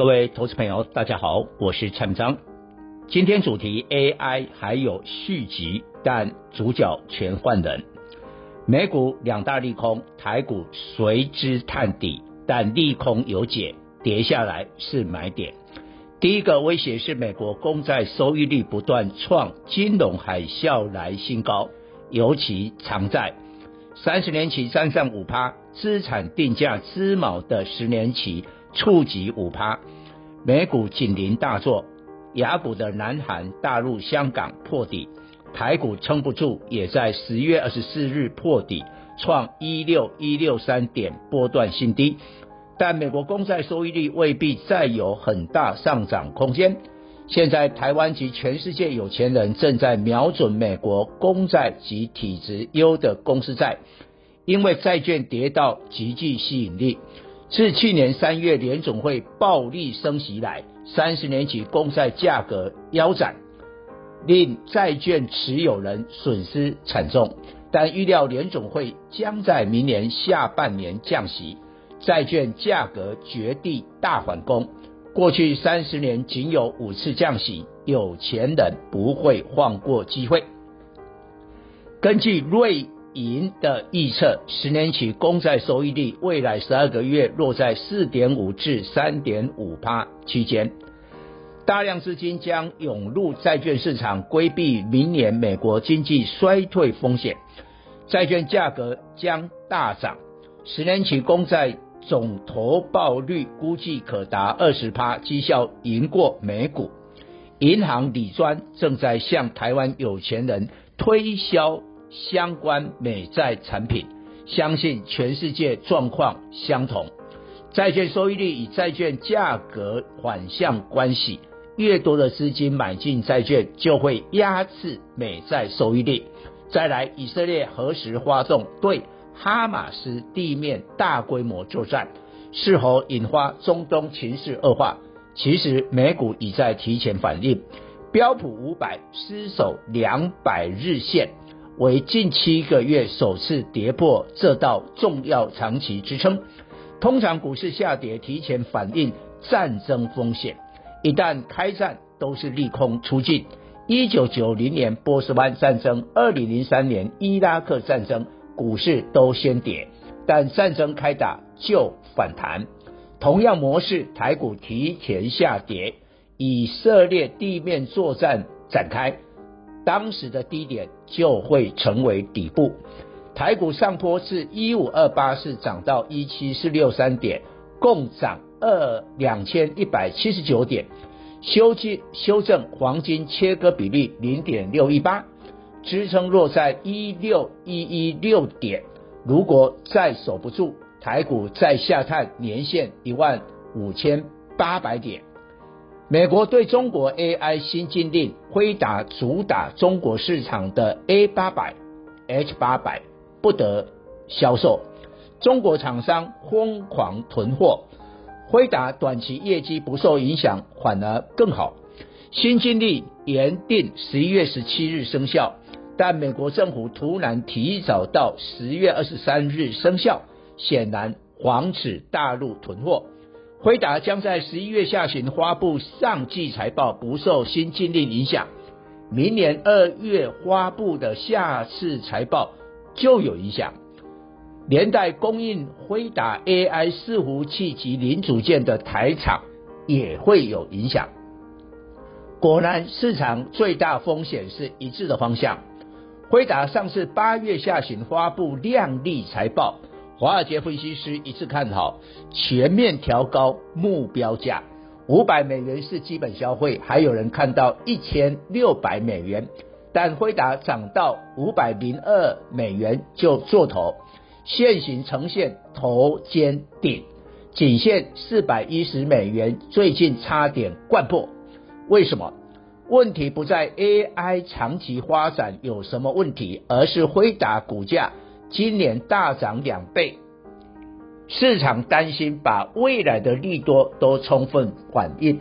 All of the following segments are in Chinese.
各位投资朋友，大家好，我是蔡明彰。今天主题 AI 还有续集，但主角全换人。美股两大利空，台股随之探底，但利空有解，跌下来是买点。第一个威胁是美国公债收益率不断创金融海啸来新高，尤其长债，三十年期站上五趴，资产定价之锚的十年期。触及五趴，美股紧邻大作，亚股的南韩、大陆、香港破底，台股撑不住，也在十月二十四日破底，创一六一六三点波段新低。但美国公债收益率未必再有很大上涨空间。现在台湾及全世界有钱人正在瞄准美国公债及体质优的公司债，因为债券跌到极具吸引力。自去年三月联总会暴力升息以来，三十年期公债价格腰斩，令债券持有人损失惨重。但预料联总会将在明年下半年降息，债券价格绝地大反攻。过去三十年仅有五次降息，有钱人不会放过机会。根据瑞。银的预测，十年期公债收益率未来十二个月落在四点五至三点五趴区间，大量资金将涌入债券市场，规避明年美国经济衰退风险，债券价格将大涨。十年期公债总投报率估计可达二十趴，绩效赢过美股。银行理专正在向台湾有钱人推销。相关美债产品，相信全世界状况相同。债券收益率与债券价格反向关系，越多的资金买进债券，就会压制美债收益率。再来，以色列何时发动对哈马斯地面大规模作战？是否引发中东情势恶化？其实美股已在提前反应，标普五百失守两百日线。为近七个月首次跌破这道重要长期支撑。通常股市下跌提前反映战争风险，一旦开战都是利空出尽。一九九零年波斯湾战争，二零零三年伊拉克战争，股市都先跌，但战争开打就反弹。同样模式，台股提前下跌，以色列地面作战展开。当时的低点就会成为底部，台股上坡至一五二八四涨到一七四六三点，共涨二两千一百七十九点，修正修正黄金切割比例零点六一八，支撑落在一六一一六点，如果再守不住，台股再下探年线一万五千八百点。美国对中国 AI 新禁令，辉达主打中国市场的 A 八百、H 八百不得销售，中国厂商疯狂囤货，辉达短期业绩不受影响，反而更好。新禁令原定十一月十七日生效，但美国政府突然提早到十月二十三日生效，显然防止大陆囤货。辉达将在十一月下旬发布上季财报，不受新禁令影响。明年二月发布的下次财报就有影响，连带供应辉达 AI 伺服器及零组件的台厂也会有影响。果然，市场最大风险是一致的方向。辉达上次八月下旬发布亮丽财报。华尔街分析师一致看好，全面调高目标价，五百美元是基本消费，还有人看到一千六百美元，但辉达涨到五百零二美元就做头，现形呈现头肩顶，仅限四百一十美元，最近差点灌破。为什么？问题不在 AI 长期发展有什么问题，而是辉达股价今年大涨两倍，市场担心把未来的利多都充分反映。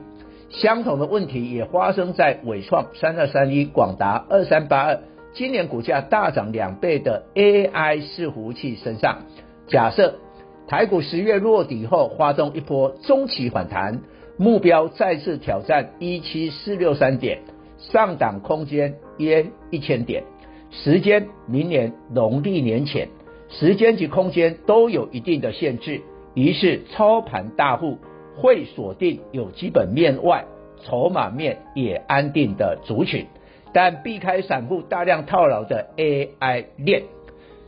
相同的问题也发生在伟创三二三一、广达二三八二，今年股价大涨两倍的 AI 伺服器身上。假设台股十月落底后发动一波中期反弹，目标再次挑战一七四六三点，上档空间约一千点，时间明年农历年前，时间及空间都有一定的限制，于是操盘大户。会锁定有基本面外，筹码面也安定的族群，但避开散户大量套牢的 AI 链。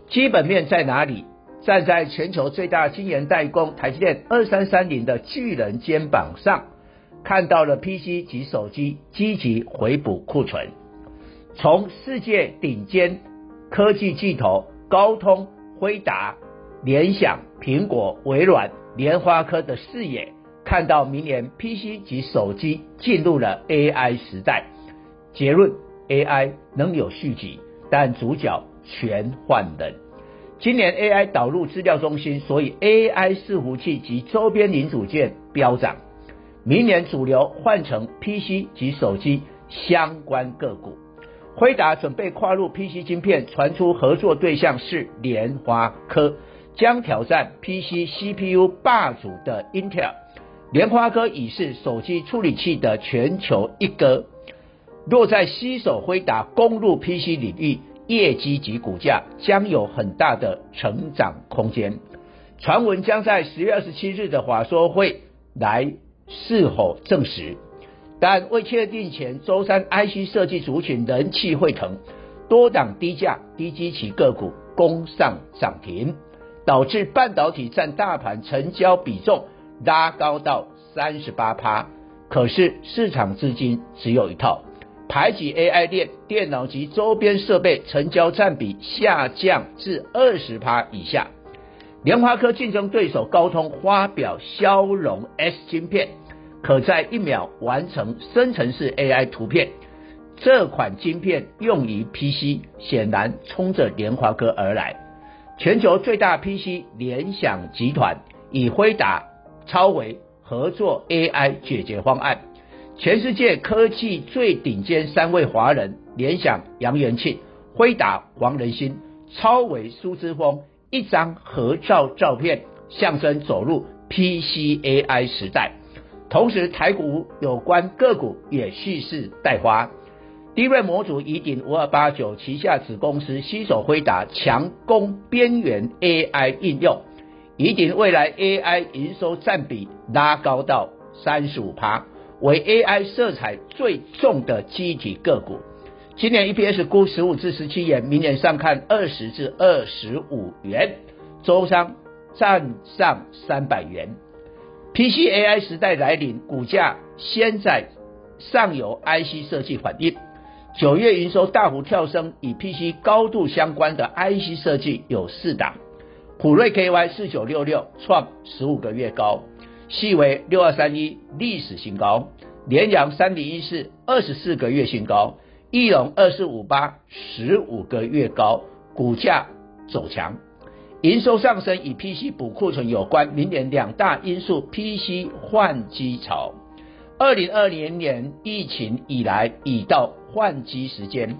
基本面在哪里？站在全球最大晶圆代工台积电二三三零的巨人肩膀上，看到了 PC 及手机积极回补库存。从世界顶尖科技巨头高通、辉达、联想、苹果、微软、联发科的视野。看到明年 PC 及手机进入了 AI 时代，结论：AI 能有续集，但主角全换人。今年 AI 导入资料中心，所以 AI 伺服器及周边零组件飙涨。明年主流换成 PC 及手机相关个股。辉达准备跨入 PC 晶片，传出合作对象是联发科，将挑战 PC CPU 霸主的 Intel。联发科已是手机处理器的全球一哥，若在携手辉达攻入 PC 领域，业绩及股价将有很大的成长空间。传闻将在十月二十七日的华说会来是否证实，但未确定前，周三 IC 设计族群人气沸腾，多档低价低基期个股攻上涨停，导致半导体占大盘成交比重。拉高到三十八趴，可是市场资金只有一套，排挤 AI 链、电脑及周边设备成交占比下降至二十趴以下。联发科竞争对手高通发表骁龙 S 晶片，可在一秒完成生成式 AI 图片。这款晶片用于 PC，显然冲着联华科而来。全球最大 PC 联想集团以辉达。超维合作 AI 解决方案，全世界科技最顶尖三位华人，联想杨元庆、辉达黄仁勋、超维苏之峰，一张合照照片，象征走入 PCAI 时代。同时，台股有关个股也蓄势待发。DRAM 模组以顶五二八九旗下子公司携手辉达，强攻边缘 AI 应用。宜鼎未来 AI 营收占比拉高到三十五趴，为 AI 色彩最重的记忆体个股。今年 EPS 估十五至十七元，明年上看二十至二十五元，周商站上三百元。PC AI 时代来临，股价先在上游 IC 设计反应。九月营收大幅跳升，与 PC 高度相关的 IC 设计有四档。普瑞 KY 四九六六创十五个月高，细微六二三一历史新高，联阳三零一四二十四个月新高，翼龙二四五八十五个月高，股价走强，营收上升与 PC 补库存有关，明年两大因素：PC 换机潮，二零二零年疫情以来已到换机时间，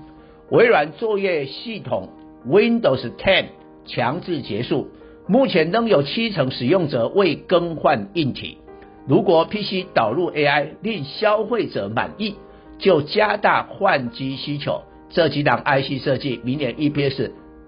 微软作业系统 Windows 10。强制结束，目前仍有七成使用者未更换硬体。如果 PC 导入 AI 令消费者满意，就加大换机需求。这几档 IC 设计明年 EPS